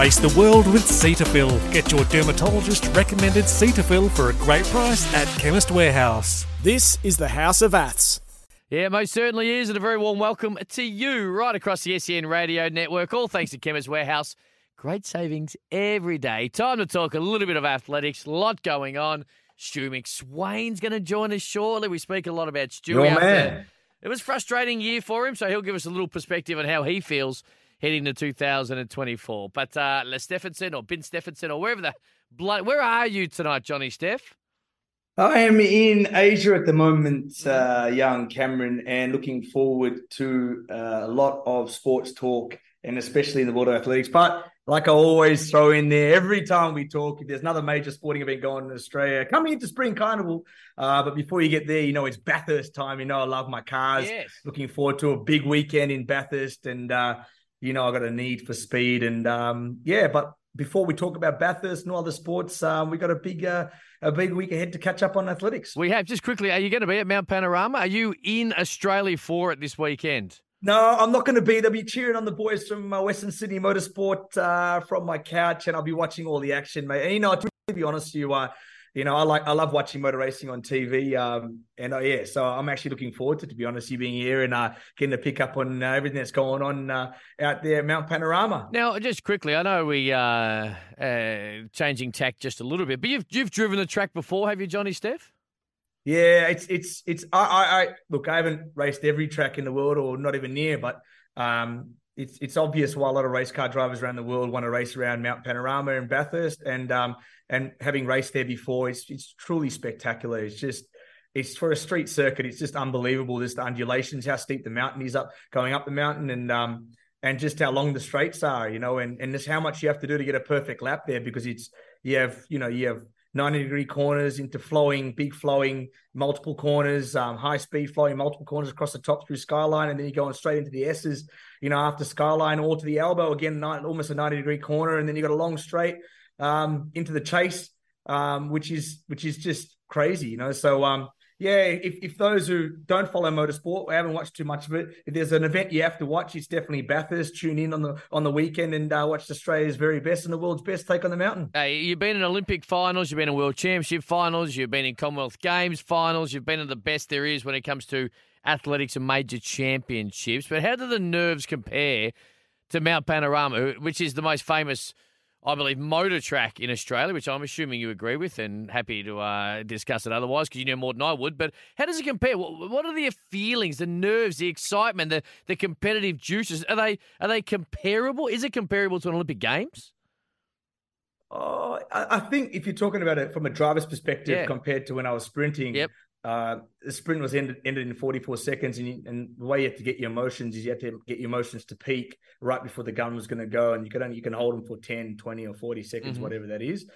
Face the world with Cetaphil. Get your dermatologist recommended Cetaphil for a great price at Chemist Warehouse. This is the House of Aths. Yeah, most certainly is, and a very warm welcome to you right across the SEN Radio Network. All thanks to Chemist Warehouse. Great savings every day. Time to talk a little bit of athletics. A lot going on. Stu McSweyn's going to join us shortly. We speak a lot about Stu. Your out man. there. It was a frustrating year for him, so he'll give us a little perspective on how he feels heading to 2024. But uh, Les Stephenson or Ben Stephenson or wherever the blood, where are you tonight, Johnny Steph? I am in Asia at the moment, uh, young Cameron, and looking forward to uh, a lot of sports talk, and especially in the world of athletics. But like I always throw in there, every time we talk, if there's another major sporting event going in Australia, coming into Spring Carnival. Uh, but before you get there, you know it's Bathurst time. You know I love my cars. Yes. Looking forward to a big weekend in Bathurst, and uh, you know I got a need for speed, and um, yeah. But before we talk about Bathurst and all other sports, um, we got a big uh, a big week ahead to catch up on athletics. We have just quickly. Are you going to be at Mount Panorama? Are you in Australia for it this weekend? No, I'm not going to be. They'll be cheering on the boys from uh, Western Sydney Motorsport uh, from my couch, and I'll be watching all the action, mate. And you know, to be honest you, uh, you know, I like I love watching motor racing on TV, um, and uh, yeah, so I'm actually looking forward to, to be honest, you being here and uh, getting to pick up on uh, everything that's going on uh, out there at Mount Panorama. Now, just quickly, I know we uh, uh, changing tack just a little bit, but you've you've driven the track before, have you, Johnny Steph? Yeah, it's it's it's I, I, I look. I haven't raced every track in the world, or not even near, but um, it's it's obvious why a lot of race car drivers around the world want to race around Mount Panorama and Bathurst, and um, and having raced there before, it's it's truly spectacular. It's just it's for a street circuit. It's just unbelievable. Just the undulations, how steep the mountain is up going up the mountain, and um, and just how long the straights are, you know, and and just how much you have to do to get a perfect lap there because it's you have you know you have 90 degree corners into flowing, big flowing, multiple corners, um, high speed flowing, multiple corners across the top through Skyline. And then you're going straight into the S's, you know, after Skyline all to the elbow, again, nine, almost a 90 degree corner. And then you got a long straight um, into the chase, um, which is which is just crazy, you know. So, um, yeah, if, if those who don't follow motorsport, I haven't watched too much of it. If there's an event you have to watch, it's definitely Bathurst. Tune in on the on the weekend and uh, watch Australia's very best and the world's best take on the mountain. Hey, you've been in Olympic finals, you've been in World Championship finals, you've been in Commonwealth Games finals, you've been in the best there is when it comes to athletics and major championships. But how do the nerves compare to Mount Panorama, which is the most famous, I believe, motor track in Australia, which I'm assuming you agree with and happy to uh, discuss it otherwise because you know more than I would. But how does it compare? What, what are the feelings, the nerves, the excitement, the, the competitive juices? Are they are they comparable? Is it comparable to an Olympic Games? Oh, I, I think if you're talking about it from a driver's perspective Yeah. compared to when I was sprinting, Yep. Uh, the sprint was ended, ended in 44 seconds, and, you, and the way you have to get your emotions is you have to get your emotions to peak right before the gun was going to go, and you can only you can hold them for 10, 20, or 40 seconds, Mhm. whatever that is.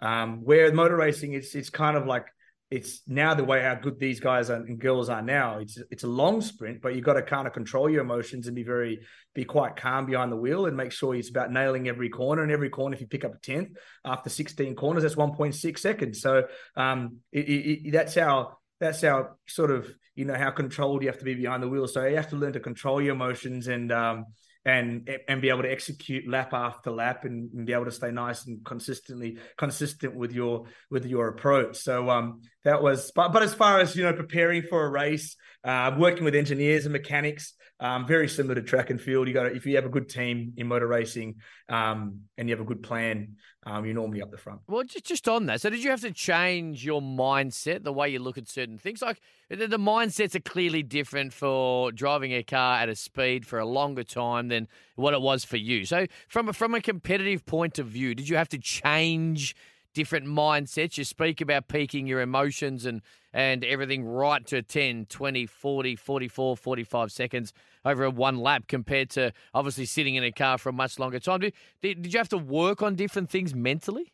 Um, where motor racing, it's it's kind of like it's now the way how good these guys are, and girls are now. It's it's a long sprint, but you've got to kind of control your emotions and be very be quite calm behind the wheel and make sure it's about nailing every corner. And every corner, if you pick up a tenth after 16 corners, that's 1.6 seconds. So um, it, it, it- that's how that's how sort of you know how controlled you have to be behind the wheel. So you have to learn to control your emotions and um, and and be able to execute lap after lap and, and be able to stay nice and consistently consistent with your with your approach. So um, that was but but as far as you know preparing for a race, uh, working with engineers and mechanics, um, very similar to track and field. You got if you have a good team in motor racing um, and you have a good plan, um, you're normally up the front. Well, just just on that. So, did you have to change your mindset, the way you look at certain things? Like the, the mindsets are clearly different for driving a car at a speed for a longer time than what it was for you. So, from a, from a competitive point of view, did you have to change different mindsets. You speak about peaking your emotions and, and everything right to 10, 20, 40, 44, 45 seconds over a one lap compared to obviously sitting in a car for a much longer time. Did, did you have to work on different things mentally?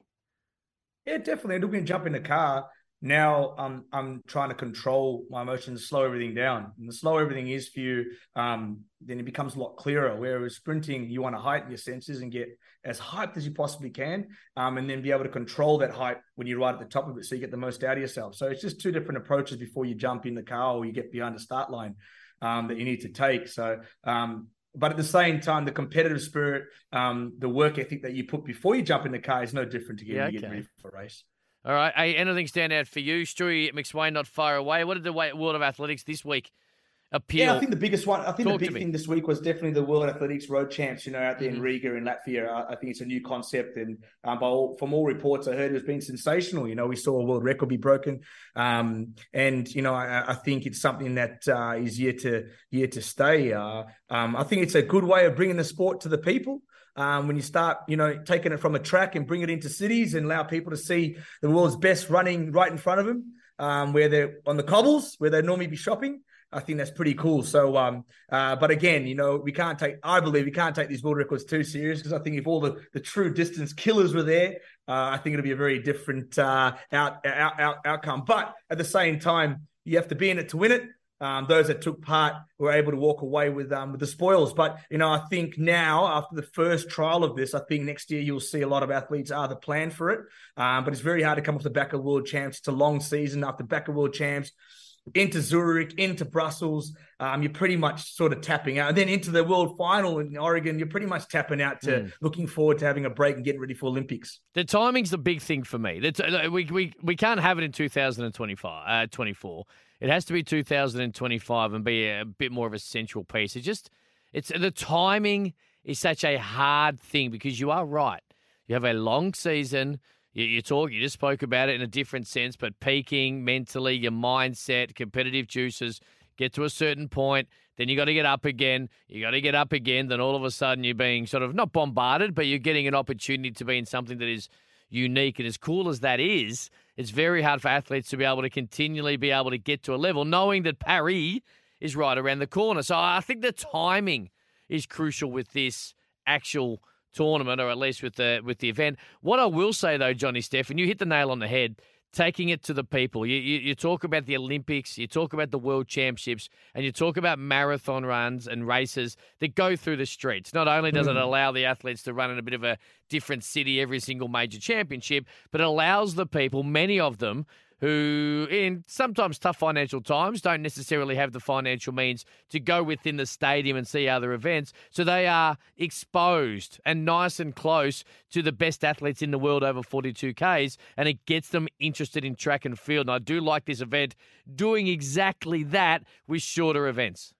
Yeah, definitely. Looking to jump in the car, now I'm I'm trying to control my emotions, slow everything down. And the slower everything is for you, um, then it becomes a lot clearer. Whereas sprinting, you want to heighten your senses and get as hyped as you possibly can, um, and then be able to control that hype when you're right at the top of it, so you get the most out of yourself. So it's just two different approaches before you jump in the car or you get behind the start line um, that you need to take. So um, but at the same time, the competitive spirit, um, the work ethic that you put before you jump in the car is no different to getting, yeah, okay. getting ready for a race. All right. Hey, anything stand out for you? Stewie McSweyn? not far away. What did the World of Athletics this week appeal? Yeah, I think the biggest one, I think Talk the big thing this week was definitely the World Athletics Road Champs, you know, out there mm-hmm. in Riga in Latvia. I, I, think it's a new concept. And um, by all, from all reports I heard, it has been sensational. You know, we saw a world record be broken. Um, and, you know, I, I, think it's something that uh, is here to, year to stay. Uh, um, I think it's a good way of bringing the sport to the people. Um, when you start, you know, taking it from a track and bring it into cities and allow people to see the world's best running right in front of them, um, where they're on the cobbles, where they normally be shopping. I think that's pretty cool. So, um, uh, but again, you know, we can't take, I believe we can't take these world records too serious because I think if all the, the true distance killers were there, uh, I think it'll be a very different uh, out, out, out, outcome. But at the same time, you have to be in it to win it um, those that took part were able to walk away with um, with the spoils. But you know, I think now after the first trial of this, I think next year you'll see a lot of athletes are the plan for it. Um, but it's very hard to come off the back of world champs. It's a long season after back of world champs. Into Zurich, into Brussels, um, you're pretty much sort of tapping out, and then into the world final in Oregon, you're pretty much tapping out to mm. looking forward to having a break and getting ready for Olympics. The timing's the big thing for me. we, we, we can't have it in 2025, uh, 24 it has to be 2025 and be a bit more of a central piece. It's just, it's the timing is such a hard thing because you are right. You have a long season. You, you talk, you just spoke about it in a different sense, but peaking mentally, your mindset, competitive juices get to a certain point. Then you got to get up again. You got to get up again. Then all of a sudden you're being sort of not bombarded, but you're getting an opportunity to be in something that is unique. And as cool as that is, it's very hard for athletes to be able to continually be able to get to a level, knowing that Paris is right around the corner. So I think the timing is crucial with this actual tournament, or at least with the with the event. What I will say though, Johnny Stephen, you hit the nail on the head taking it to the people. You, you, you, talk about the Olympics, you talk about the World Championships, and you talk about marathon runs and races that go through the streets. Not only does it hmm. allow the athletes to run in a bit of a different city every single major championship, but it allows the people, many of them, who, in sometimes tough financial times, don't necessarily have the financial means to go within the stadium and see other events. So they are exposed and nice and close to the best athletes in the world over 42Ks, and it gets them interested in track and field. And I do like this event doing exactly that with shorter events.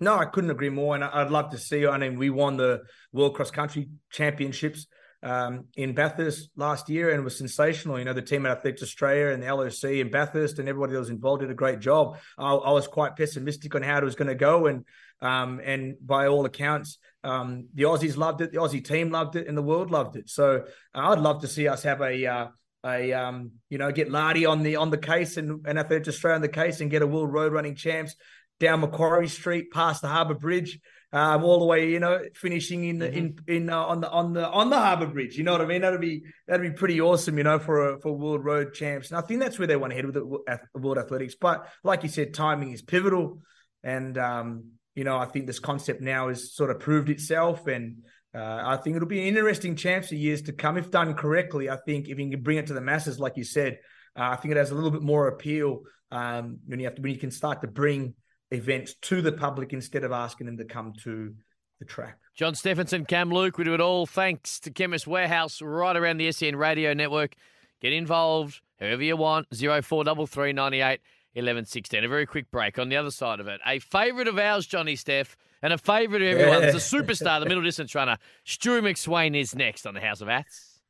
No, I couldn't agree more. And I'd love to see. I mean, we won the World Cross Country Championships um, in Bathurst last year and was sensational. You know, the team at Athletics Australia and the LOC in Bathurst and everybody that was involved did a great job. I, I was quite pessimistic on how it was going to go, and um, and by all accounts, um, the Aussies loved it, the Aussie team loved it, and the world loved it. So uh, I'd love to see us have a uh, a um, you know get Lardy on the on the case and, and Athletics Australia on the case and get a world road running champs down Macquarie Street past the Harbour Bridge um, all the way, you know, finishing in the mm-hmm. in in uh, on the on the on the Harbour Bridge. You know what I mean? That'd be that'd be pretty awesome, you know, for a, for World Road Champs. And I think that's where they want to head with the World Athletics. But like you said, timing is pivotal, and um, you know, I think this concept now has sort of proved itself, and uh, I think it'll be an interesting chance for years to come if done correctly. I think if you can bring it to the masses, like you said, uh, I think it has a little bit more appeal um, when you have to when you can start to bring events to the public instead of asking them to come to the track. John Steffensen, Cam Luke, we do it all thanks to Chemist Warehouse right around the SEN radio network. Get involved whoever you want. 0433 98 11 16. A very quick break on the other side of it. A favourite of ours, Johnny Steph, and a favourite of everyone. Yeah. A superstar, the middle distance runner. Stewie McSweyn is next on the House of Aths.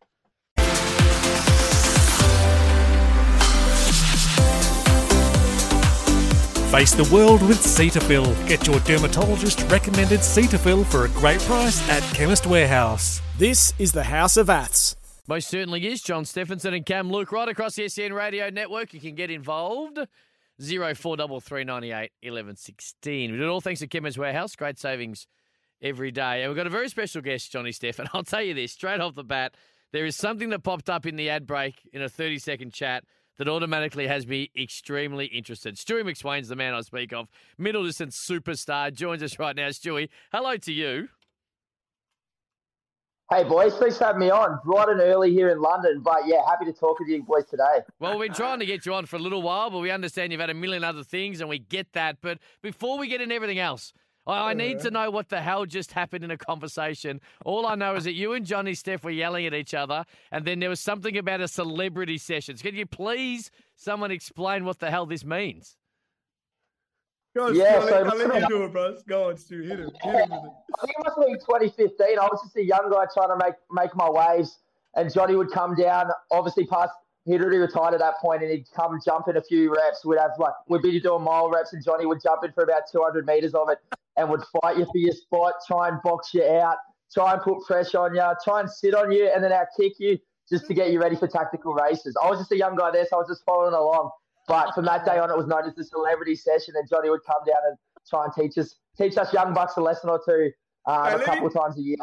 Face the world with Cetaphil. Get your dermatologist recommended Cetaphil for a great price at Chemist Warehouse. This is the House of Aths. Most certainly is. John Steffensen and Cam Luke right across the SEN Radio Network. You can get involved. Zero four double three ninety eight eleven sixteen. We do it all thanks to Chemist Warehouse. Great savings every day. And we've got a very special guest, Johnny Stephen. I'll tell you this straight off the bat. There is something that popped up in the ad break in a 30 second chat that automatically has me extremely interested. Stewie McSweyn's the man I speak of. Middle distance superstar joins us right now. Stewie, hello to you. Hey boys, thanks for having me on. Bright and early here in London, but yeah, happy to talk with you boys today. Well, we've been trying to get you on for a little while, but we understand you've had a million other things, and we get that. But before we get into everything else, I, I need to uh-huh. know what the hell just happened in a conversation. All I know is that you and Johnny Steph were yelling at each other, and then there was something about a celebrity session. Can you please someone explain what the hell this means? Go on, Yeah, Stu, so- I'll, let, let you do it, bro. Go on, Stu. Hit him. Hit him with it. I think it must have been 2015. I was just a young guy trying to make make my waves, and Johnny would come down, obviously past. He'd already retired at that point, and he'd come jump in a few reps. We'd have like we'd be doing mile reps, and Johnny would jump in for about 200 meters of it, and would fight you for your spot, try and box you out, try and put pressure on you, try and sit on you, and then out kick you just to get you ready for tactical races. I was just a young guy there, so I was just following along. But from that day on, it was known as the celebrity session, and Johnny would come down and try and teach us teach us young bucks a lesson or two um, Hey, a couple me- times a year.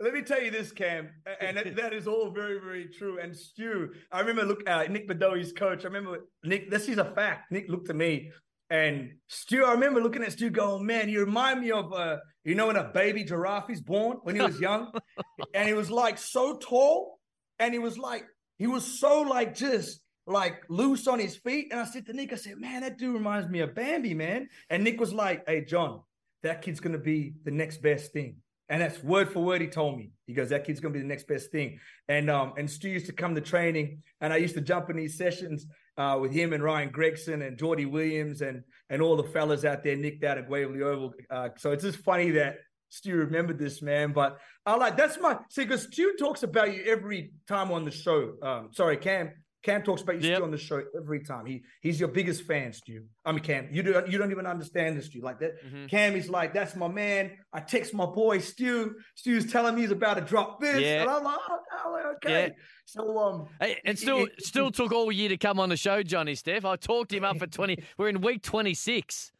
Let me tell you this, Cam, and that- that is all very, very true. And Stu, I remember look uh, Nick Bideau's coach. I remember Nick. This is a fact. Nick looked at me, and Stu. I remember looking at Stu, going, "Man, you remind me of uh, you know when a baby giraffe is born when he was young, and he was like so tall, and he was like he was so like just." Like loose on his feet, and I said to Nick, I said, "Man, that dude reminds me of Bambi, man." And Nick was like, "Hey, John, that kid's gonna be the next best thing." And that's word for word. He told me. He goes, "That kid's gonna be the next best thing." And um, and Stu used to come to training, and I used to jump in these sessions uh, with him and Ryan Gregson and Geordie Williams and and all the fellas out there nicked out at Waverley Oval. Uh, so it's just funny that Stu remembered this man. But I like that's my see because Stu talks about you every time on the show. Um, sorry, Cam. Cam talks about you Yep. Stu on the show every time. He he's your biggest fan, Stu. I mean, Cam, you don't you don't even understand this, Stu. Like that, Mhm. Cam is like, that's my man. I text my boy Stu. Stu's telling me he's about to drop this, Yeah. and I'm like, oh, okay. Yeah. So um, Hey, and it- still, it- still took all year to come on the show, Johnny Steph. I talked him up for twenty. We're in week twenty six.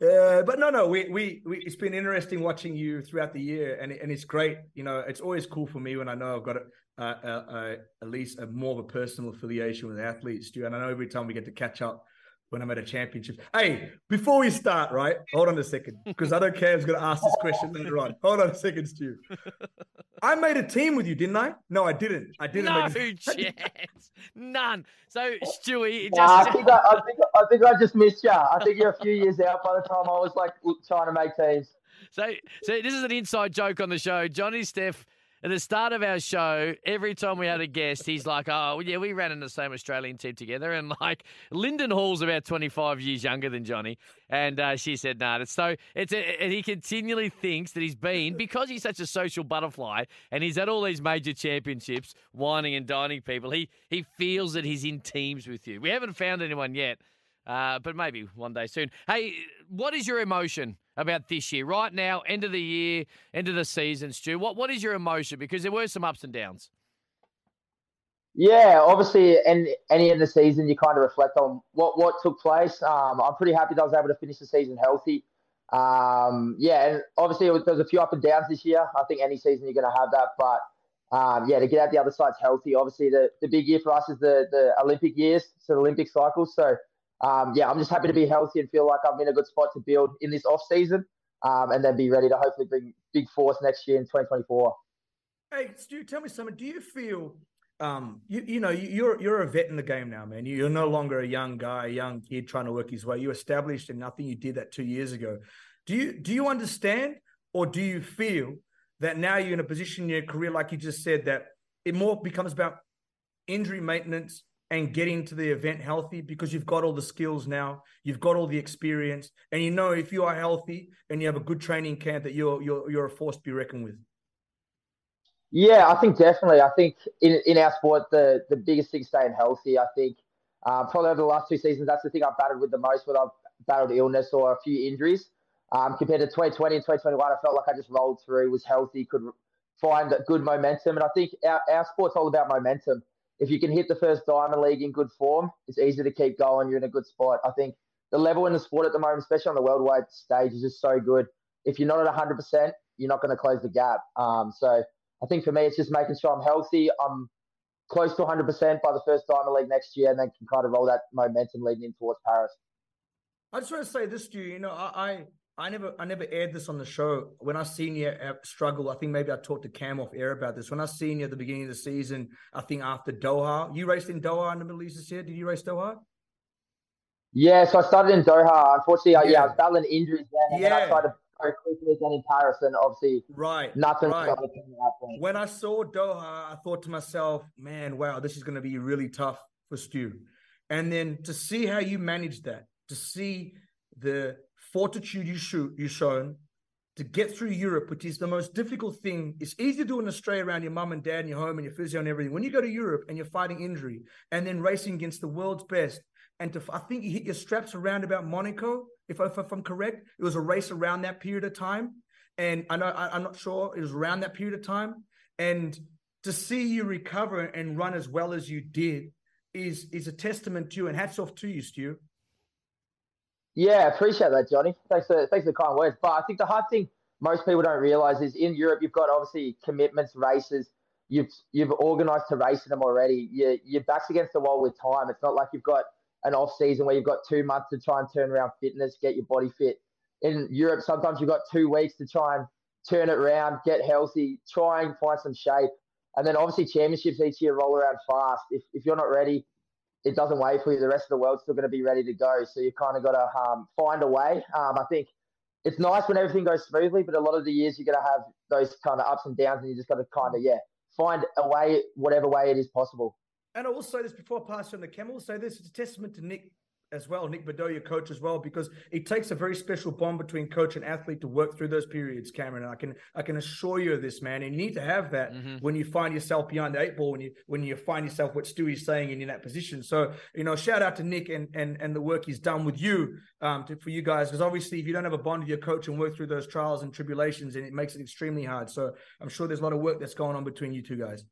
Uh, but no, no, we, we, we, it's been interesting watching you throughout the year, and and it's great. You know, it's always cool for me when I know I've got a, uh, uh, uh, at least a more of a personal affiliation with athletes, Stu. And I know every time we get to catch up when I'm at a championship. Hey, before we start, right? Hold on a second, because I don't care. who's going to ask this question later on. Hold on a second, Stu. I made a team with you, didn't I? No, I didn't. I didn't. No make a- chance, none. So Stewie, it Nah, I think I, I think I think I just missed you. I think you're a few years out by the time I was like trying to make teams. So, so this is an inside joke on the show. Johnny Steph, at the start of our show, every time we had a guest, he's like, "Oh, yeah, we ran in the same Australian team together." And like, Linden Hall's about twenty five years younger than Johnny, and uh, she said, "No." Nah. So it's a, and he continually thinks that he's been because he's such a social butterfly, and he's at all these major championships, whining and dining people. He he feels that he's in teams with you. We haven't found anyone yet. Uh, but maybe one day soon. Hey, what is your emotion about this year? Right now, end of the year, end of the season, Stu. What what is your emotion? Because there were some ups and downs. Yeah, obviously, and any of the season, you kind of reflect on what what took place. Um, I'm pretty happy that I was able to finish the season healthy. Um, yeah, and obviously, was, there was a few up and downs this year. I think any season you're going to have that, but um, yeah, to get out the other side's healthy. Obviously, the, the big year for us is the the Olympic years, so the Olympic cycles. So um, yeah, I'm just happy to be healthy and feel like I'm in a good spot to build in this off season, um, and then be ready to hopefully bring big force next year in 2024. Hey, Stu, tell me something. Do you feel, um, you you know, you- you're you're a vet in the game now, man. You- You're no longer a young guy, a young kid trying to work his way. You established in nothing. You did that two years ago. Do you do you understand, or do you feel that now you're in a position in your career, like you just said, that it more becomes about injury maintenance and getting to the event healthy because you've got all the skills now, you've got all the experience, and you know if you are healthy and you have a good training camp that you're you're you're a force to be reckoned with. Yeah, I think definitely. I think in, in our sport, the, the biggest thing is staying healthy. I think uh, probably over the last two seasons, that's the thing I've battled with the most, whether I've battled illness or a few injuries. Um, compared to 2020 and 2021, I felt like I just rolled through, was healthy, could find good momentum. And I think our, our sport's all about momentum. If you can hit the first Diamond League in good form, it's easy to keep going. You're in a good spot. I think the level in the sport at the moment, especially on the worldwide stage, is just so good. If you're not at 100%, you're not going to close the gap. Um, so I think for me, it's just making sure I'm healthy. I'm close to 100% by the first Diamond League next year, and then can kind of roll that momentum leading in towards Paris. I just want to say this to you. You know, I, I never I never aired this on the show. When I seen you uh, struggle, I think maybe I talked to Cam off air about this. When I seen you at the beginning of the season, I think after Doha, you raced in Doha in the Middle East this year. Did you race Doha? Yeah, so I started in Doha. Unfortunately, yeah, I, yeah I was battling injuries then, and yeah. then I tried to go quickly again in Paris, and obviously, right, nothing. Right. When I saw Doha, I thought to myself, "Man, wow, this is going to be really tough for Stu." And then to see how you managed that, to see the fortitude you shoot you shown to get through Europe, which is the most difficult thing. It's easy to do in Australia around your mum and dad and your home and your physio and everything. When you go to Europe and you're fighting injury and then racing against the world's best, and to I think you hit your straps around about Monaco, if, I, if I'm correct, it was a race around that period of time, and I know I, I'm not sure it was around that period of time, and to see you recover and run as well as you did is is a testament to you, and hats off to you, Stu. Yeah, appreciate that, Johnny. Thanks for thanks for the kind words. But I think the hard thing most people don't realize is in Europe you've got obviously commitments, races. You've you've organised to race in them already. You your back's against the wall with time. It's not like you've got an off season where you've got two months to try and turn around fitness, get your body fit. In Europe, sometimes you've got two weeks to try and turn it around, get healthy, try and find some shape. And then obviously championships each year roll around fast. If if you're not ready, it doesn't wait for you. The rest of the world's still going to be ready to go. So you kind of got to um, find a way. Um, I think it's nice when everything goes smoothly, but a lot of the years you're going to have those kind of ups and downs, and you just got to kind of yeah find a way, whatever way it is possible. And I will say this before I pass on the camel. Say this: it's a testament to Nick as well, Nick your coach as well, because it takes a very special bond between coach and athlete to work through those periods, Cameron. I can I can assure you of this, man. And you need to have that mm-hmm. when you find yourself behind the eight ball, when you when you find yourself what Stewie's saying and in that position. So you know, shout out to Nick and and and the work he's done with you um to, for you guys, because obviously if you don't have a bond with your coach and work through those trials and tribulations, and it makes it extremely hard. So I'm sure there's a lot of work that's going on between you two guys.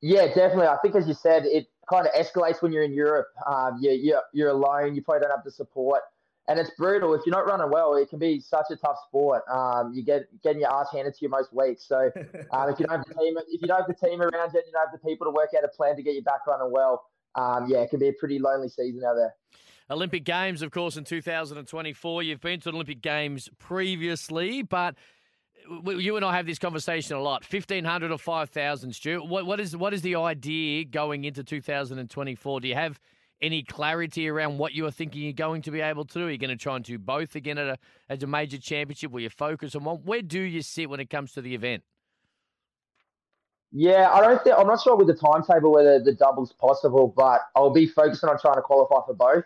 Yeah, definitely. I think, as you said, it kind of escalates when you're in Europe. Um, you, you're, you're alone. You probably don't have the support, and it's brutal. If you're not running well, it can be such a tough sport. Um, you get getting your ass handed to you most weeks. So um, if you don't have the team, if you don't have the team around you, you don't have the people to work out a plan to get you back running well. Um, yeah, it can be a pretty lonely season out there. Olympic Games, of course, in 2024. You've been to Olympic Games previously, but you and I have this conversation a lot. Fifteen hundred or five thousand, Stu. What, what is what is the idea going into 2024? Do you have any clarity around what you are thinking you're going to be able to do? Are you going to try and do both again at a as a major championship? Will you focus on one? Where do you sit when it comes to the event? Yeah, I don't think I'm not sure with the timetable whether the double's possible, but I'll be focusing on trying to qualify for both.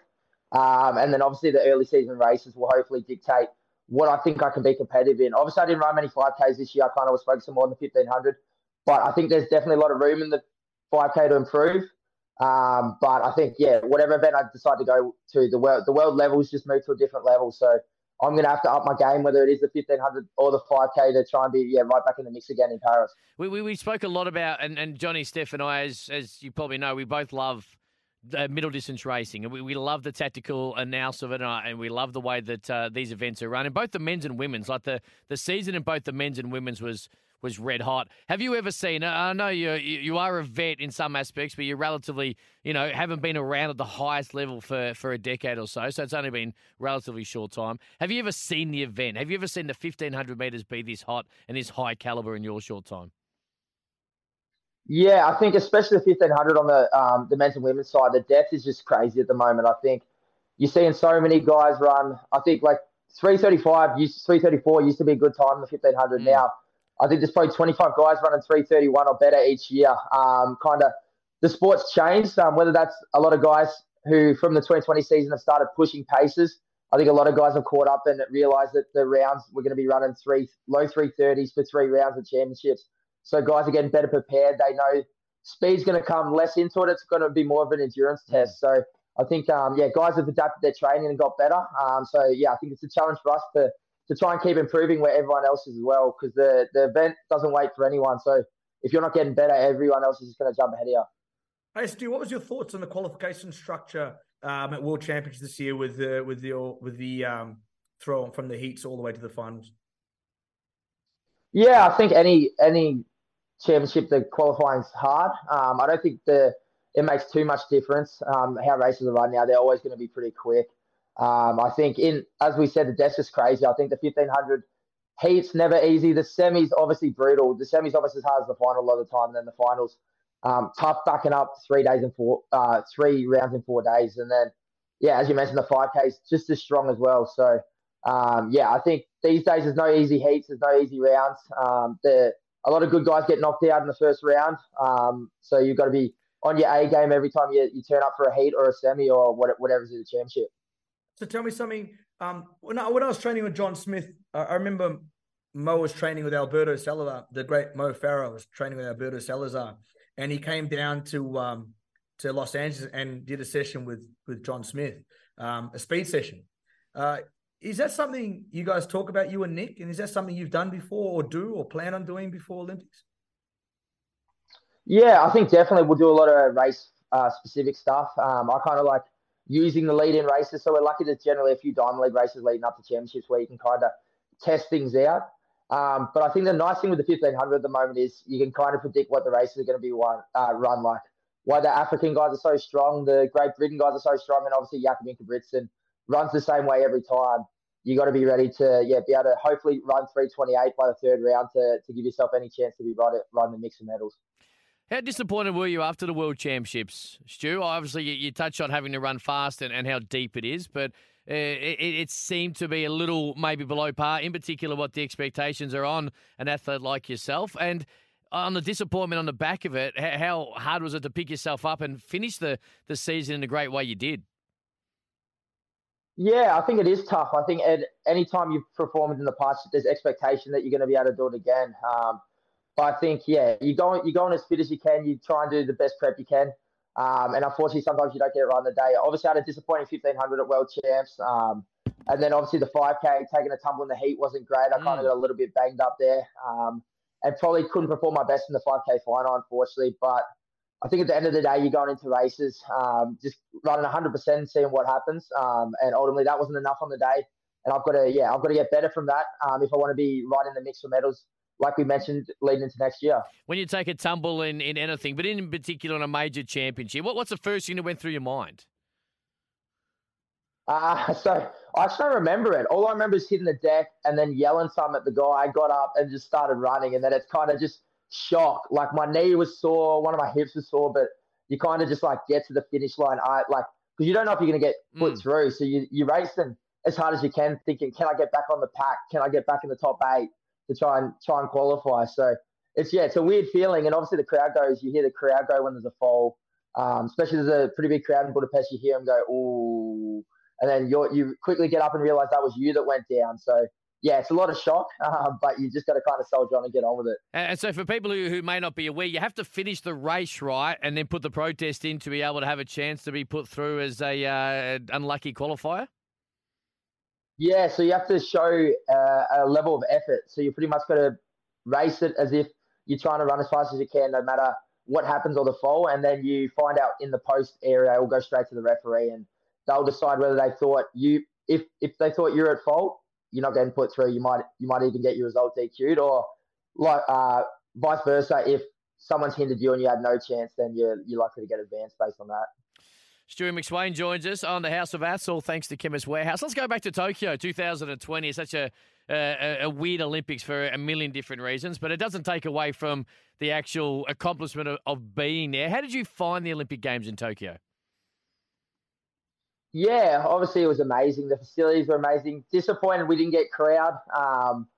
Um, and then obviously the early season races will hopefully dictate what I think I can be competitive in. Obviously, I didn't run many 5Ks this year. I kind of was focusing more on the 1500, but I think there's definitely a lot of room in the 5K to improve. Um, but I think, yeah, whatever event I decide to go to, the world, the world level levels just move to a different level. So I'm going to have to up my game, whether it is the 1500 or the 5K, to try and be yeah right back in the mix again in Paris. We, we, we spoke a lot about, and, and Johnny, Steph, and I, as, as you probably know, we both love uh, middle distance racing, and we, we love the tactical analysis of it, uh, and we love the way that uh, these events are run. And both the men's and women's, like the the season in both the men's and women's was was red hot. Have you ever seen? I know you you are a vet in some aspects, but you're relatively you know haven't been around at the highest level for for a decade or so. So it's only been relatively short time. Have you ever seen the event? Have you ever seen the 1500 meters be this hot and this high caliber in your short time? Yeah, I think especially the fifteen hundred on the um, the men's and women's side, the depth is just crazy at the moment. I think you're seeing so many guys run. I think like three thirty five, three thirty four used to be a good time in the fifteen hundred. Mm. Now, I think there's probably twenty five guys running three thirty one or better each year. Um, kind of the sport's changed. Um, whether that's a lot of guys who from the 2020 season have started pushing paces. I think a lot of guys have caught up and realised that the rounds we're going to be running three low three thirties for three rounds of championships. So guys are getting better prepared. They know speed's going to come less into it. It's going to be more of an endurance test. So I think, um, yeah, guys have adapted their training and got better. Um, so yeah, I think it's a challenge for us to to try and keep improving where everyone else is as well, because the the event doesn't wait for anyone. So if you're not getting better, everyone else is just going to jump ahead of you. Hey, Stu, what was your thoughts on the qualification structure um, at World Championships this year with the with the with the um, throw from the heats all the way to the finals? Yeah, I think any any championship the qualifying's hard. Um, I don't think the it makes too much difference um, how races are run now. They're always going to be pretty quick. Um, I think in as we said, the desk is crazy. I think the fifteen hundred heats never easy. The semis obviously brutal. The semis obviously as hard as the final a lot of the time. Then the finals um, tough backing up three days and four uh, three rounds in four days, and then yeah, as you mentioned, the five K is just as strong as well. So um, yeah, I think these days there's no easy heats, there's no easy rounds. Um, the a lot of good guys get knocked out in the first round, um, so you've got to be on your A game every time you, you turn up for a heat or a semi or what, whatever's in the championship. So tell me something. Um, when I, when I was training with John Smith, I, I remember Mo was training with Alberto Salazar, the great Mo Farah was training with Alberto Salazar, and he came down to um, to Los Angeles and did a session with with John Smith, um, a speed session. Uh, is that something you guys talk about, you and Nick? And is that something you've done before, or do, or plan on doing before Olympics? Yeah, I think definitely we'll do a lot of race uh, specific stuff. Um, I kind of like using the lead in races, so we're lucky there's generally a few diamond league races leading up to championships where you can kind of test things out. Um, but I think the nice thing with the 1500 at the moment is you can kind of predict what the races are going to be uh, run like. Why the African guys are so strong, the Great Britain guys are so strong, and obviously Jakob Ingebrigtsen runs the same way every time. You got to be ready to yeah be able to hopefully run 328 by the third round to, to give yourself any chance to be right at run the mix of medals. How disappointed were you after the World Championships, Stu? Obviously, you, you touched on having to run fast and, and how deep it is, but uh, it, it, seemed to be a little maybe below par, in particular what the expectations are on an athlete like yourself. And on the disappointment on the back of it, how hard was it to pick yourself up and finish the, the season in the great way you did? Yeah, I think it is tough. I think at any time you've performed in the past, there's expectation that you're going to be able to do it again. Um, but I think, yeah, you go you going as fit as you can. You try and do the best prep you can. Um, and unfortunately, sometimes you don't get it right on the day. Obviously, I had a disappointing 1500 at World Champs. Um, and then obviously the 5K, taking a tumble in the heat wasn't great. I kind of mm. got a little bit banged up there. Um, and probably couldn't perform my best in the 5K final, unfortunately. But I think at the end of the day, you're going into races, um, just running 100% and seeing what happens. Um, and ultimately, that wasn't enough on the day. And I've got to, yeah, I've got to get better from that um, if I want to be right in the mix for medals like we mentioned, leading into next year. When you take a tumble in, in anything, but in particular in a major championship, what, what's the first thing that went through your mind? Uh, so I just don't remember it. All I remember is hitting the deck and then yelling something at the guy. I got up and just started running, and then it's kind of just shock. Like my knee was sore, one of my hips was sore, but you kind of just like get to the finish line. I like because you don't know if you're going to get put mm. through, so you you race them as hard as you can, thinking, can I get back on the pack? Can I get back in the top eight? to try and try and qualify. So it's yeah, it's a weird feeling, and obviously the crowd goes. You hear the crowd go when there's a fall, um, especially there's a pretty big crowd in Budapest. You hear them go, "Ooh," and then you you quickly get up and realize that was you that went down. So yeah, it's a lot of shock, uh, but you just got to kind of soldier on and get on with it. And so, for people who, who may not be aware, you have to finish the race right and then put the protest in to be able to have a chance to be put through as a uh, unlucky qualifier. Yeah, so you have to show uh, a level of effort. So you pretty much got to race it as if you're trying to run as fast as you can, no matter what happens or the fall. And then you find out in the post area, it will go straight to the referee, and they'll decide whether they thought you, if if they thought you're at fault, you're not getting put through. You might you might even get your result DQ'd, or like uh, vice versa. If someone's hindered you and you had no chance, then you're you're likely to get advanced based on that. Stewart McSweyn joins us on the House of Aths, all thanks to Chemist Warehouse. Let's go back to Tokyo 2020. It's such a, a, a, weird Olympics for a million different reasons, but it doesn't take away from the actual accomplishment of, of being there. How did you find the Olympic Games in Tokyo? Yeah, obviously it was amazing. The facilities were amazing. Disappointed we didn't get crowd. Um,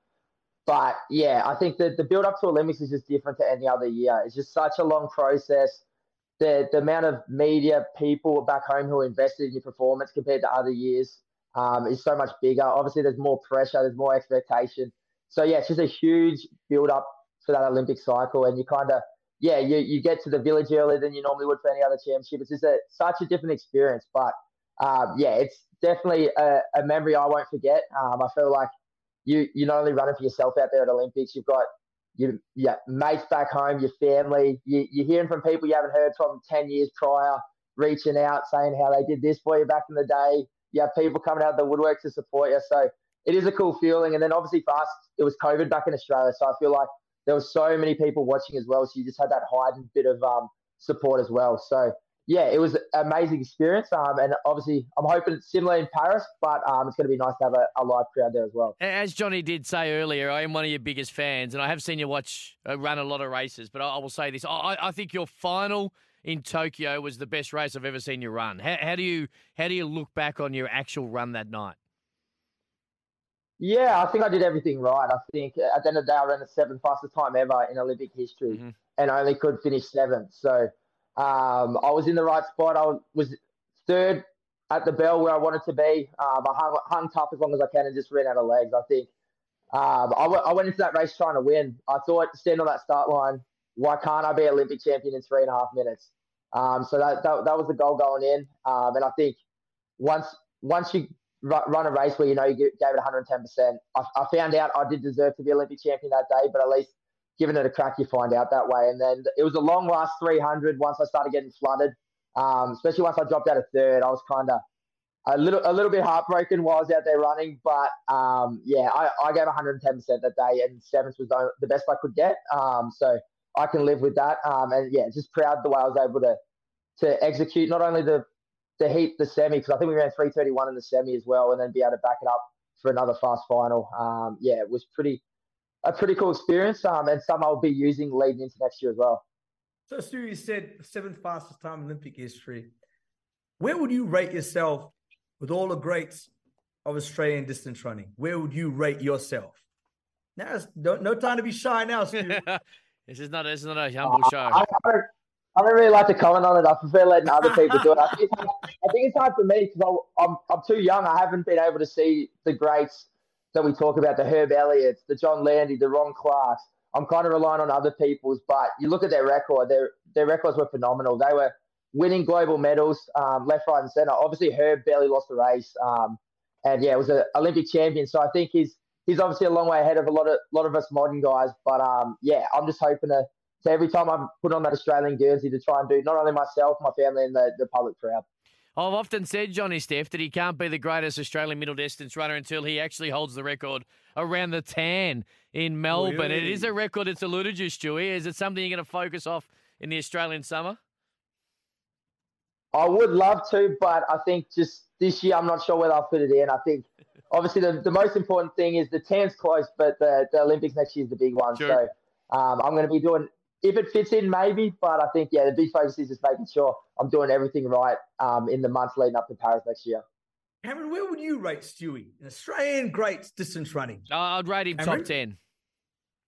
but yeah, I think that the build up to Olympics is just different to any other year. It's just such a long process the, the amount of media people back home who are invested in your performance compared to other years um, is so much bigger. Obviously, there's more pressure, there's more expectation. So yeah, it's just a huge build up for that Olympic cycle, and you kind of yeah, you, you get to the village earlier than you normally would for any other championship. It's just a, such a different experience, but um, yeah, it's definitely a, a, memory I won't forget. Um, I feel like you you're not only running for yourself out there at Olympics, you've got your, your mates back home, your family. You, you're hearing from people you haven't heard from ten years prior, reaching out saying how they did this for you back in the day. You have people coming out of the woodwork to support you. So it is a cool feeling. And then obviously for us, it was COVID back in Australia, so I feel like there were so many people watching as well. So you just had that heightened bit of um, support as well. So yeah, it was an amazing experience. Um, and obviously, I'm hoping it's similar in Paris, but um, it's going to be nice to have a, a, live crowd there as well. As Johnny did say earlier, I am one of your biggest fans, and I have seen you watch uh, run a lot of races. But I, I will say this: I, I, think your final in Tokyo was the best race I've ever seen you run. How, how do you how do you look back on your actual run that night? Yeah, I think I did everything right. I think at the end of the day, I ran the seventh fastest time ever in Olympic history, mm-hmm. and I only could finish seventh. So um, I was in the right spot. I was third at the bell where I wanted to be. Um, I hung, hung, tough as long as I can and just ran out of legs. I think um, I, w- I went into that race trying to win. I thought, stand on that start line, why can't I be Olympic champion in three and a half minutes? Um, so that, that, that was the goal going in. Um, and I think once once you run a race where you know you gave it 110%, I, I found out I did deserve to be Olympic champion that day, but at least giving it a crack, you find out that way. And then it was a long last 300 once I started getting flooded, um, especially once I dropped out of third. I was kind of a little a little bit heartbroken while I was out there running, but um, yeah, I, I gave 110% that day, and seventh was the best I could get. Um, so I can live with that. Um, and yeah, just proud the way I was able to to execute not only the the heat, the semi, because I think we ran 331 in the semi as well, and then be able to back it up for another fast final. Um, yeah, it was pretty a pretty cool experience, um, and some I'll be using leading into next year as well. So, Stu, you said seventh fastest time in Olympic history. Where would you rate yourself with all the greats of Australian distance running? Where would you rate yourself? Now, no, no time to be shy now, Stu. this is not this is not a humble uh, show. I, I, I, don't really like to comment on it. I prefer letting other people do it. I think, I think it's hard for me because I'm, I'm too young. I haven't been able to see the greats that we talk about, the Herb Elliott's, the John Landy, the Ron Clarks. I'm kind of relying on other people's, but you look at their record, their their records were phenomenal. They were winning global medals, um, left, right, and center. Obviously, Herb barely lost the race, um, and yeah, was an Olympic champion. So I think he's he's obviously a long way ahead of a lot of lot of us modern guys. But um, yeah, I'm just hoping to, to every time I put on that Australian jersey to try and do not only myself, my family, and the, the public proud. I've often said, Johnny Steph, that he can't be the greatest Australian middle distance runner until he actually holds the record around the tan in Melbourne. Really? It is a record that's eluded you, Stewie. Is it something you're going to focus off in the Australian summer? I would love to, but I think just this year, I'm not sure whether I'll fit it in. I think obviously the, the most important thing is the tan's close, but the, the Olympics next year is the big one. Sure. So um, I'm going to be doing if it fits in, maybe. But I think yeah, the big focus is just making sure I'm doing everything right um, in the months leading up to Paris next year. Cameron, where would you rate Stewie, an Australian great distance running? Uh, I'd rate him Cameron? top ten.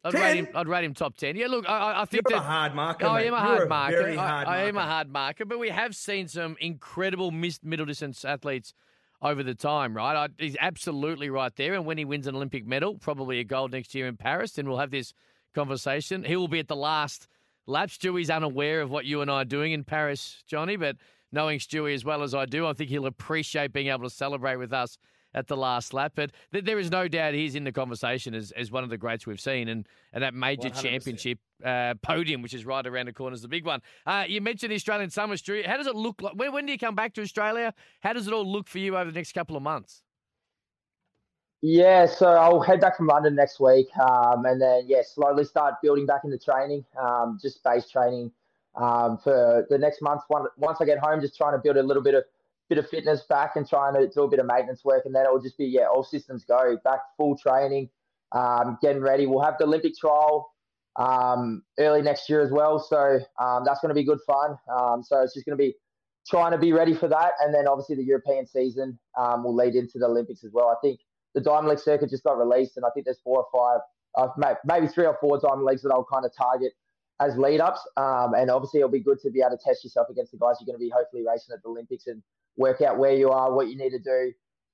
I'd 10? rate him. I'd rate him top ten. Yeah, look, I, I think You're that, a hard marker. Oh, I am a hard You're marker. A hard I, marker. I am a hard marker, but we have seen some incredible middle distance athletes over the time, right? I, he's absolutely right there. And when he wins an Olympic medal, probably a gold next year in Paris, then we'll have this conversation. He will be at the last lap. Stewie's unaware of what you and I are doing in Paris, Johnny, but knowing Stewie as well as I do, I think he'll appreciate being able to celebrate with us at the last lap. But th- there is no doubt he's in the conversation as, as one of the greats we've seen, and, and that major 100%. championship uh, podium, which is right around the corner, is the big one. Uh, you mentioned the Australian Summer, Stewie. How does it look like? When, when do you come back to Australia? How does it all look for you over the next couple of months? Yeah, so I'll head back from London next week, um, and then yeah, slowly start building back into training, um, just base training um, for the next month. Once I get home, just trying to build a little bit of bit of fitness back and trying to do a bit of maintenance work, and then it will just be yeah, all systems go back full training, um, getting ready. We'll have the Olympic trial um, early next year as well, so um, that's going to be good fun. so it's just going to be trying to be ready for that, and then obviously the European season will lead into the Olympics as well. I think the Diamond League circuit just got released, and I think there's four or five, uh, maybe three or four Diamond Leagues that I'll kind of target as lead ups. Um, and obviously, it'll be good to be able to test yourself against the guys you're going to be hopefully racing at the Olympics and work out where you are, what you need to do,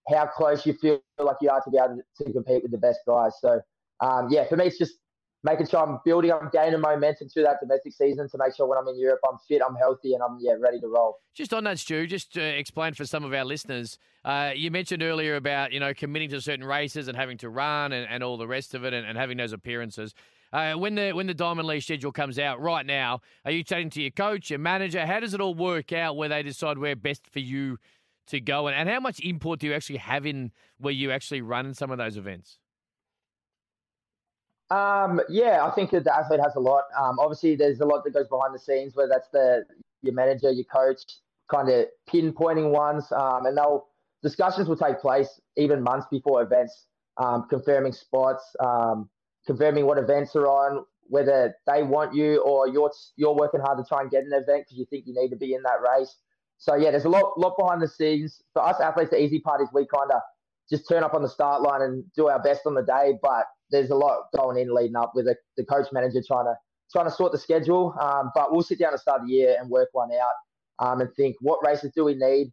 how close you feel like you are to be able to compete with the best guys. So, um, yeah, for me, it's just making sure I'm building, I'm gaining momentum through that domestic season to make sure when I'm in Europe, I'm fit, I'm healthy, and I'm yeah ready to roll. Just on that, Stu, just to explain for some of our listeners, uh, you mentioned earlier about you know committing to certain races and having to run and, and all the rest of it, and, and having those appearances. Uh, when the when the Diamond League schedule comes out right now, are you chatting to your coach, your manager? How does it all work out where they decide where best for you to go, and, and how much input do you actually have in where you actually run in some of those events? Um, yeah, I think that the athlete has a lot. Um, obviously, there's a lot that goes behind the scenes, where that's the your manager, your coach, kind of pinpointing ones, um, and they'll discussions will take place even months before events, um, confirming spots, um, confirming what events are on, whether they want you or you're you're working hard to try and get an event because you think you need to be in that race. So yeah, there's a lot lot behind the scenes. For us athletes, the easy part is we kind of just turn up on the start line and do our best on the day. But there's a lot going in leading up with the, the coach manager trying to trying to sort the schedule. Um, but we'll sit down at start of the year and work one out um, and think what races do we need,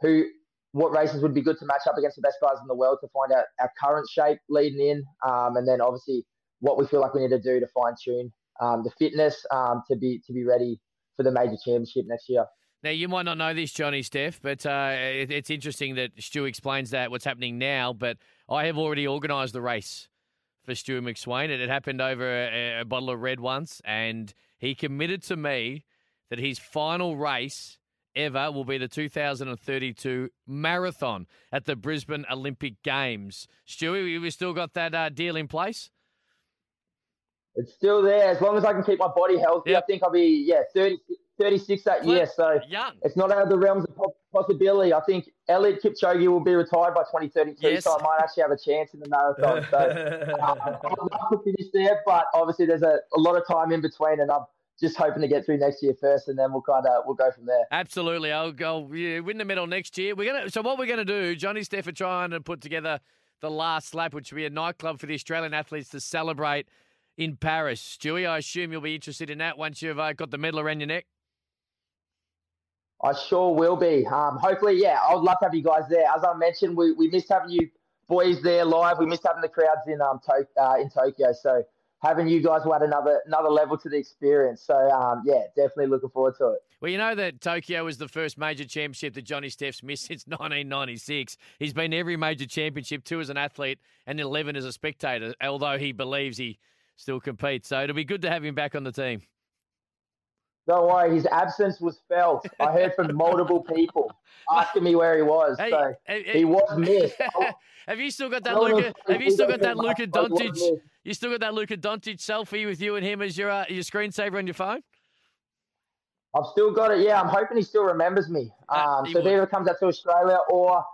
who what races would be good to match up against the best guys in the world to find out our current shape leading in, um, and then obviously what we feel like we need to do to fine tune um, the fitness um, to be to be ready for the major championship next year. Now, you might not know this, Johnny Steph, but uh, it, it's interesting that Stu explains that what's happening now. But I have already organised the race for Stu McSweyn. It had happened over a, a bottle of red once, and he committed to me that his final race ever will be the 2032 marathon at the Brisbane Olympic Games. Stewie, we still got that uh, deal in place? It's still there. As long as I can keep my body healthy, yep. I think I'll be, yeah, 30, 36 that year. So young. it's not out of the realms of possibility. I think Eliud Kipchoge will be retired by 2032, yes. so I might actually have a chance in the marathon. So um, I'd love to finish there, but obviously there's a, a lot of time in between, and I'm just hoping to get through next year first, and then we'll kind of we'll go from there. Absolutely, I'll go yeah, win the medal next year. We're gonna. So what we're gonna do, Johnny are trying to put together the last lap, which will be a nightclub for the Australian athletes to celebrate in Paris. Stewie, I assume you'll be interested in that once you've uh, got the medal around your neck. I sure will be. Um, hopefully, yeah, I'd love to have you guys there. As I mentioned, we, we missed having you boys there live. We missed having the crowds in um to- uh, in Tokyo. So having you guys will add another another level to the experience. So um, yeah, definitely looking forward to it. Well, you know that Tokyo was the first major championship that Johnny Steph's missed since 1996. He's been every major championship, two as an athlete and 11 as a spectator, although he believes he still competes. So it'll be good to have him back on the team. Don't worry, his absence was felt. I heard from multiple people asking me where he was. Hey, so hey, he was missed. have you still got that Luka? Have you still got that Luka Doncic? You still got that Luka Doncic selfie with you and him as your uh, your screensaver on your phone? I've still got it. Yeah, I'm hoping he still remembers me. Uh, um, uh, so if he ever comes out to Australia or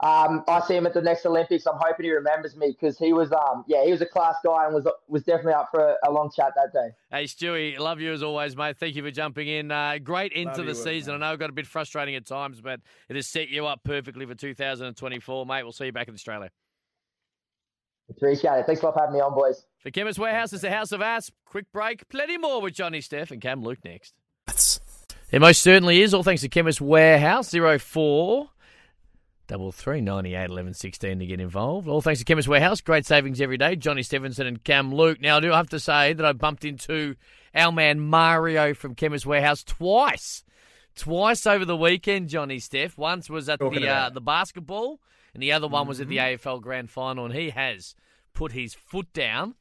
um, I see him at the next Olympics. I'm hoping he remembers me because he was, um, yeah, he was a class guy and was was definitely up for a, a long chat that day. Hey, Stewie, love you as always, mate. Thank you for jumping in. Uh, great end to the season. I know it got a bit frustrating at times, but it has set you up perfectly for 2024, mate. We'll see you back in Australia. Appreciate it. Thanks a lot for having me on, boys. For Chemist Warehouse, it's the House of Aths. Quick break. Plenty more with Johnny Steph and Cam Luke next. It most certainly is. All thanks to Chemist Warehouse, 04 Double three ninety eight eleven sixteen to get involved. All thanks to Chemist Warehouse. Great savings every day. Johnny Steffensen and Cam Luke. Now I do have to say that I bumped into our man Mario from Chemist Warehouse twice, twice over the weekend. Johnny Steph. Once was at Talking the uh, the basketball, and the other one mm-hmm. was at the mm-hmm. AFL Grand Final. And he has put his foot down.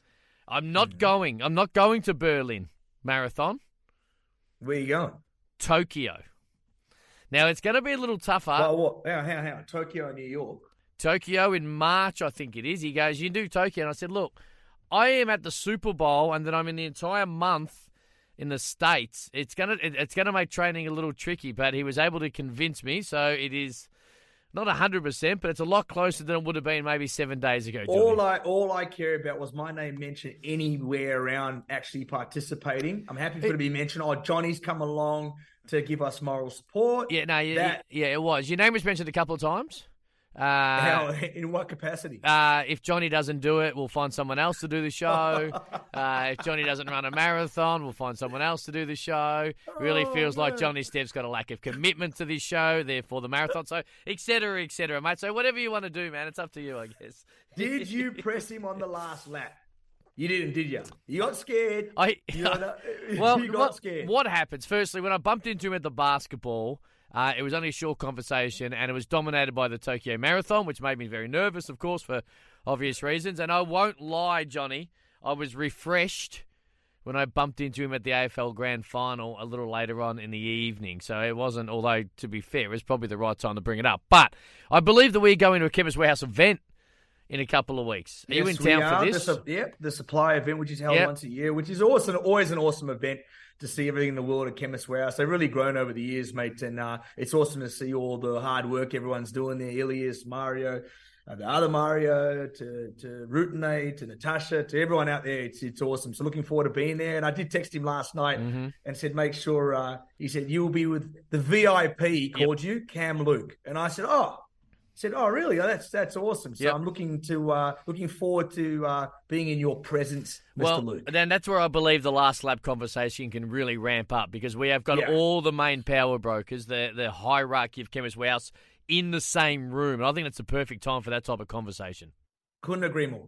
I'm not mm-hmm. going. I'm not going to Berlin Marathon. Where are you going? Tokyo. Now it's going to be a little tougher. Well, what? How, how, how? Tokyo and New York. Tokyo in March, I think it is. He goes, "You do Tokyo," and I said, "Look, I am at the Super Bowl, and then I'm in the entire month in the states. It's gonna it's gonna make training a little tricky." But he was able to convince me, so it is not hundred percent, but it's a lot closer than it would have been maybe seven days ago. All I all I care about was my name mentioned anywhere around actually participating. I'm happy for it to be mentioned. Oh, Johnny's come along to give us moral support. Yeah, no, yeah, that, yeah, it was. Your name was mentioned a couple of times. Uh, How, in what capacity? Uh, if Johnny doesn't do it, we'll find someone else to do the show. uh, if Johnny doesn't run a marathon, we'll find someone else to do the show. Really oh, feels man. like Johnny Steph's got a lack of commitment to this show, therefore the marathon. So, etc., etc., mate. So, whatever you want to do, man, it's up to you, I guess. Did you press him on the last lap? You didn't, did you? You got scared. I You got, well, you got what, scared. what happens? Firstly, when I bumped into him at the basketball, uh, it was only a short conversation, and it was dominated by the Tokyo Marathon, which made me very nervous, of course, for obvious reasons. And I won't lie, Johnny, I was refreshed when I bumped into him at the AFL Grand Final a little later on in the evening. So it wasn't, although to be fair, it was probably the right time to bring it up. But I believe that we're going to a Chemist Warehouse event in a couple of weeks. Are you in Yes, town are. for The this? su- yep, the supply event, which is held Yep. once a year, which is awesome, always an awesome event to see everything in the world of Chemist Warehouse. They've really grown over the years, mate, and uh, it's awesome to see all the hard work everyone's doing there. Ilias, Mario, uh, the other Mario, to to Rutine, to Natasha, to everyone out there. It's it's awesome. So looking forward to being there. And I did text him last night Mm-hmm. and said, make sure. Uh, he said you will be with the VIP. He called you Cam Luke, and I said, oh. Said, "Oh, really? Oh, that's that's awesome." So Yep. I'm looking to uh, looking forward to uh, being in your presence, Mr. Well, Luke. then that's where I believe the last lap conversation can really ramp up because we have got Yeah. all the main power brokers, the the hierarchy of Chemist Warehouse, in the same room, and I think that's the perfect time for that type of conversation. Couldn't agree more.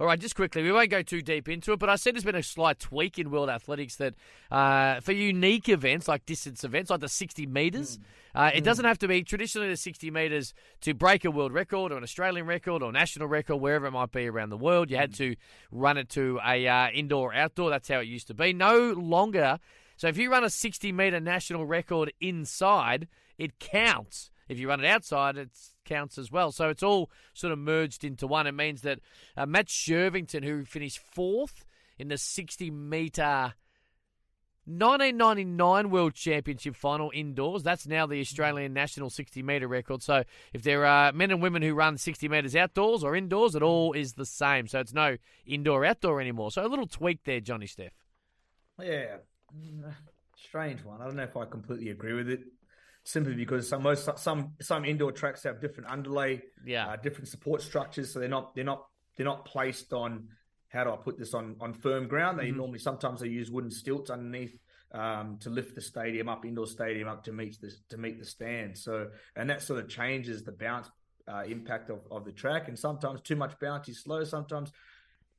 All right, just quickly, we won't go too deep into it, but I said there's been a slight tweak in world athletics that uh, for unique events like distance events, like the 60 metres, uh, it doesn't have to be traditionally the 60 metres to break a world record or an Australian record or national record, wherever it might be around the world. You had to run it to a uh, indoor outdoor. That's how it used to be. No longer. So if you run a 60 metre national record inside, it counts. If you run it outside, it counts as well. So it's all sort of merged into one. It means that uh, Matt Shirvington, who finished fourth in the 60 metre 1999 World Championship final indoors. That's now the Australian national 60 metre record. So if there are men and women who run 60 metres outdoors or indoors, it all is the same. So it's no indoor outdoor anymore. So a little tweak there, Johnny Steph. Yeah, strange one. I don't know if I completely agree with it. Simply because some most some some indoor tracks have different underlay, Yeah. uh, different support structures, so they're not they're not they're not placed on how do I put this on on firm ground. They normally sometimes they use wooden stilts underneath um, to lift the stadium up, indoor stadium up to meet the to meet the stand. So and that sort of changes the bounce uh, impact of, of the track. And sometimes too much bounce is slow. Sometimes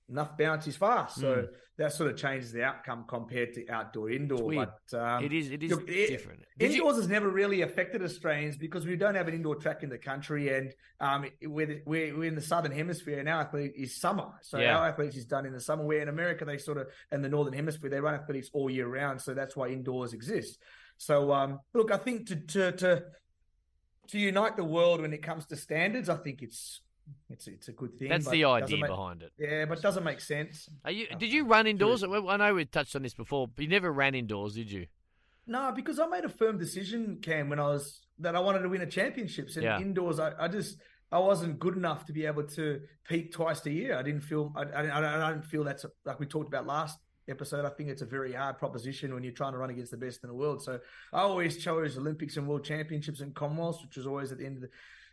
enough bounce is fast. So that sort of changes the outcome compared to outdoor indoor. But um, it is it is it- different. Did you- Indoors has never really affected Australians because we don't have an indoor track in the country, and um, we're, we're, we're in the southern hemisphere, and our athlete is summer. So Yeah. our athletes is done in the summer. Where in America they sort of in the northern hemisphere they run athletics all year round, so that's why indoors exist. So um, look, I think to to to to unite the world when it comes to standards, I think it's it's it's a good thing. That's the idea make- behind it. Yeah, but it doesn't make sense. Are you, uh, did you run uh, indoors? I know we touched on this before, but you never ran indoors, did you? No, because I made a firm decision, Cam, when I was that I wanted to win a championships and Yeah. indoors. I, I just I wasn't good enough to be able to peak twice a year. I didn't feel I, I, I don't feel that's like we talked about last episode. I think it's a very hard proposition when you're trying to run against the best in the world. So I always chose Olympics and World Championships and Commonwealths, which was always at the end of the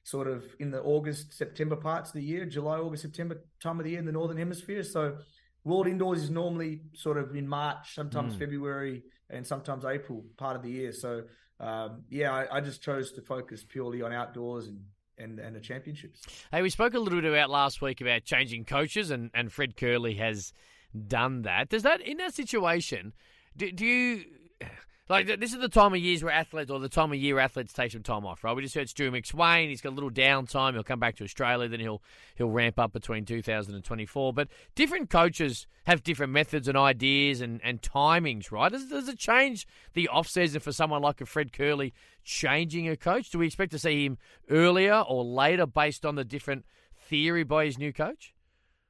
sort of in the August September parts of the year, July August September time of the year in the northern hemisphere. So World Indoors is normally sort of in March, sometimes Mm. February, and sometimes April part of the year. So um, yeah, I, I just chose to focus purely on outdoors and and, and the championships. Hey, we spoke a little bit about last week about changing coaches, and, and Fred Kerley has done that. Does that in that situation? Do, do you like this is the time of years where athletes, or the time of year athletes take some time off, right? We just heard Stu McSweyn. He's got a little downtime. He'll come back to Australia, then he'll he'll ramp up between 2024. But different coaches have different methods and ideas and, and timings, right? Does, does it change the off season for someone like a Fred Kerley changing a coach? Do we expect to see him earlier or later based on the different theory by his new coach?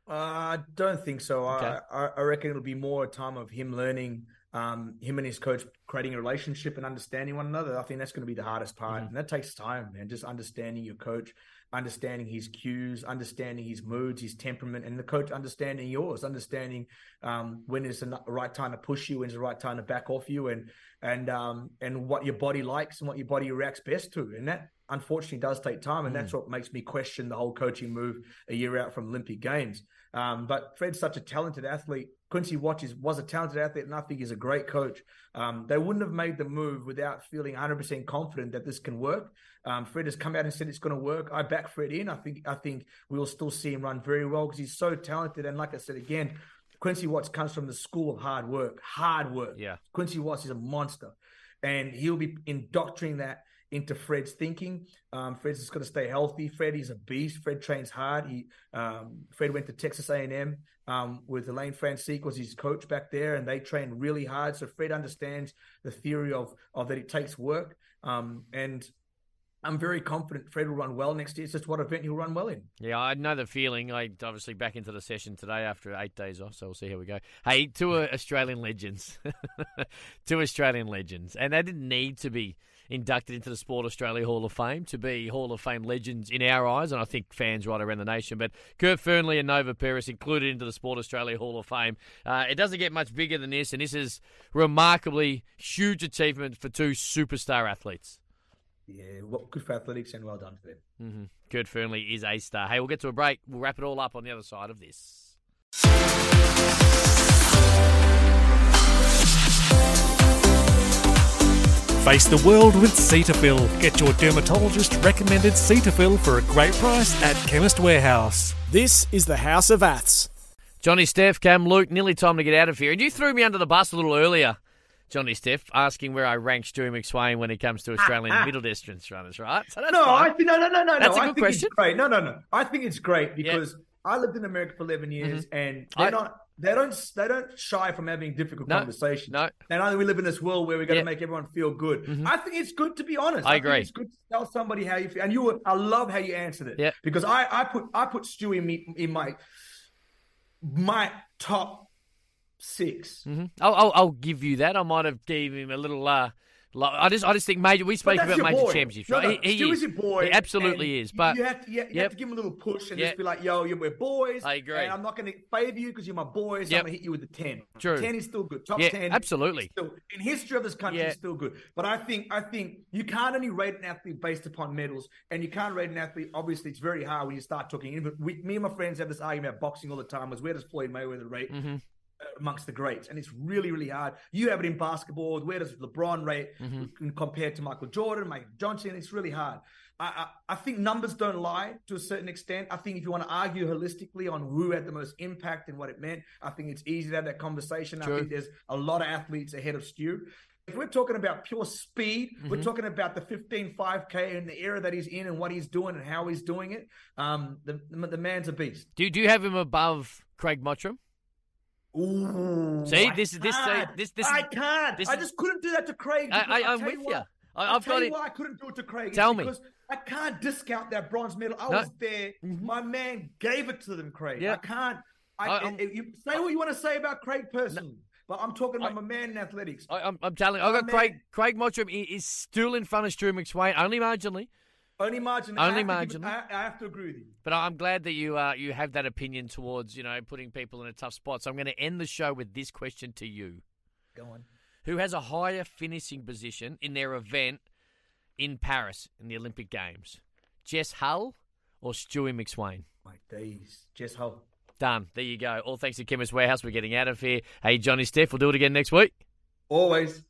Uh, I don't think so. Okay. I, I I reckon it'll be more a time of him learning, um, him and his coach creating a relationship and understanding one another. I think that's going to be the hardest part, Mm-hmm. and that takes time, man. Just understanding your coach, understanding his cues, understanding his moods, his temperament, and the coach understanding yours, understanding um, when is the right time to push you, when's the right time to back off you, and and um, and what your body likes and what your body reacts best to, and that unfortunately does take time, and that's what makes me question the whole coaching move a year out from Olympic Games. Um, but Fred's such a talented athlete. Quincy Watts was a talented athlete, and I think he's a great coach. Um, they wouldn't have made the move without feeling 100% confident that this can work. Um, Fred has come out and said it's going to work. I back Fred in. I think I think we'll still see him run very well because he's so talented. And like I said again, Quincy Watts comes from the school of hard work, hard work. Yeah. Quincy Watts is a monster, and he'll be indoctrinating that into Fred's thinking. Um, Fred's just going to stay healthy. Fred is a beast. Fred trains hard. He um, Fred went to Texas A&M um, with Alleyne Francique was his coach back there, and they train really hard. So Fred understands the theory of of that it takes work. Um, and I'm very confident Fred will run well next year. It's just what event he'll run well in. Yeah, I know the feeling. I obviously back into the session today after eight days off, so we'll see how we go. Hey, two Australian legends, two Australian legends, and they didn't need to be inducted into the Sport Australia Hall of Fame to be Hall of Fame legends in our eyes, and I think fans right around the nation. But Kurt Fearnley and Nova Peris included into the Sport Australia Hall of Fame. Uh, it doesn't get much bigger than this, and this is remarkably huge achievement for two superstar athletes. Yeah, well, good for athletics and well done to them. Mm-hmm. Kurt Fearnley is a star. Hey, we'll get to a break. We'll wrap it all up on the other side of this. Face the world with Cetaphil. Get your dermatologist recommended Cetaphil for a great price at Chemist Warehouse. This is the House of Aths. Johnny, Steph, Cam, Luke, nearly time to get out of here. And you threw me under the bus a little earlier, Johnny Steph, asking where I rank Stewie McSweyn when it comes to Australian middle distance runners, right? So no, fine. I think no, no, no, no, That's no. a I good think question. It's great. No, no, no. I think it's great because I lived in America for 11 years, and they're Mm-hmm. I- not. They don't. They don't shy from having difficult No, conversations. no. And I think we live in this world where we're going to Yeah. make everyone feel good. Mhm. I think it's good to be honest. I think agree. it's good to tell somebody how you feel, and you. Were, I love how you answered it. Yeah. Because I, I put, I put Stewie in, me, in my, my top 6 Mhm. I'll, I'll, I'll give you that. I might have gave him a little. Uh, I just, I just think major. We spoke about major boy. championships, No, right? no, he, he is. your boy. He absolutely is. But you have to, you have, Yep. have to give him a little push and Yeah. just be like, "Yo, you're, we're boys." I agree. And I'm not going to favour you because you're my boy. So Yep. I'm going to hit you with the ten. True. Ten is still good. Top Yeah, ten, absolutely. Still, in history of this country, Yeah. is still good. But I think, I think you can't only rate an athlete based upon medals, and you can't rate an athlete. Obviously, it's very hard when you start talking. in. But we, me and my friends have this argument about boxing all the time. Was where does Floyd Mayweather rate? Mhm. Amongst the greats, and it's really, really hard. You have it in basketball. Where does LeBron rate Mm-hmm. compared to Michael Jordan, Michael Johnson? It's really hard. I, I, I think numbers don't lie to a certain extent. I think if you want to argue holistically on who had the most impact and what it meant, I think it's easy to have that conversation. I think there's a lot of athletes ahead of Stu. If we're talking about pure speed, Mm-hmm. we're talking about the 15 5K and the era that he's in and what he's doing and how he's doing it. Um, the, the, the man's a beast. do, do you have him above Craig Mottram? Ooh, See, I this is- this- this- this- I can't. this I just couldn't do that to Craig. I, I, I'm with you. what, I, tell got you it. why I couldn't do it to Craig. Tell me. because I can't discount that bronze medal. I No. was there. Mm-hmm. My man gave it to them, Craig. Yeah. I can't. I, I- I'm- eh, eh, you say what you want to say about Craig personally, but I'm talking about I- my man in athletics. I, I'm, I'm telling you, I've got Oh, Craig. Craig Mottram is still in front of Stu McSweyn, only marginally. Only margin. only I have to give marginally. I, I have to agree with you. But I'm glad that you uh, you have that opinion towards you know putting people in a tough spot. So I'm going to end the show with this question to you: Go on. Who has a higher finishing position in their event in Paris in the Olympic Games? Jess Hull or Stewie McSweyn? My days. Jess Hull. Done. There you go. All thanks to Chemist Warehouse. We're getting out of here. Hey, Johnny Steph, we'll do it again next week. Always.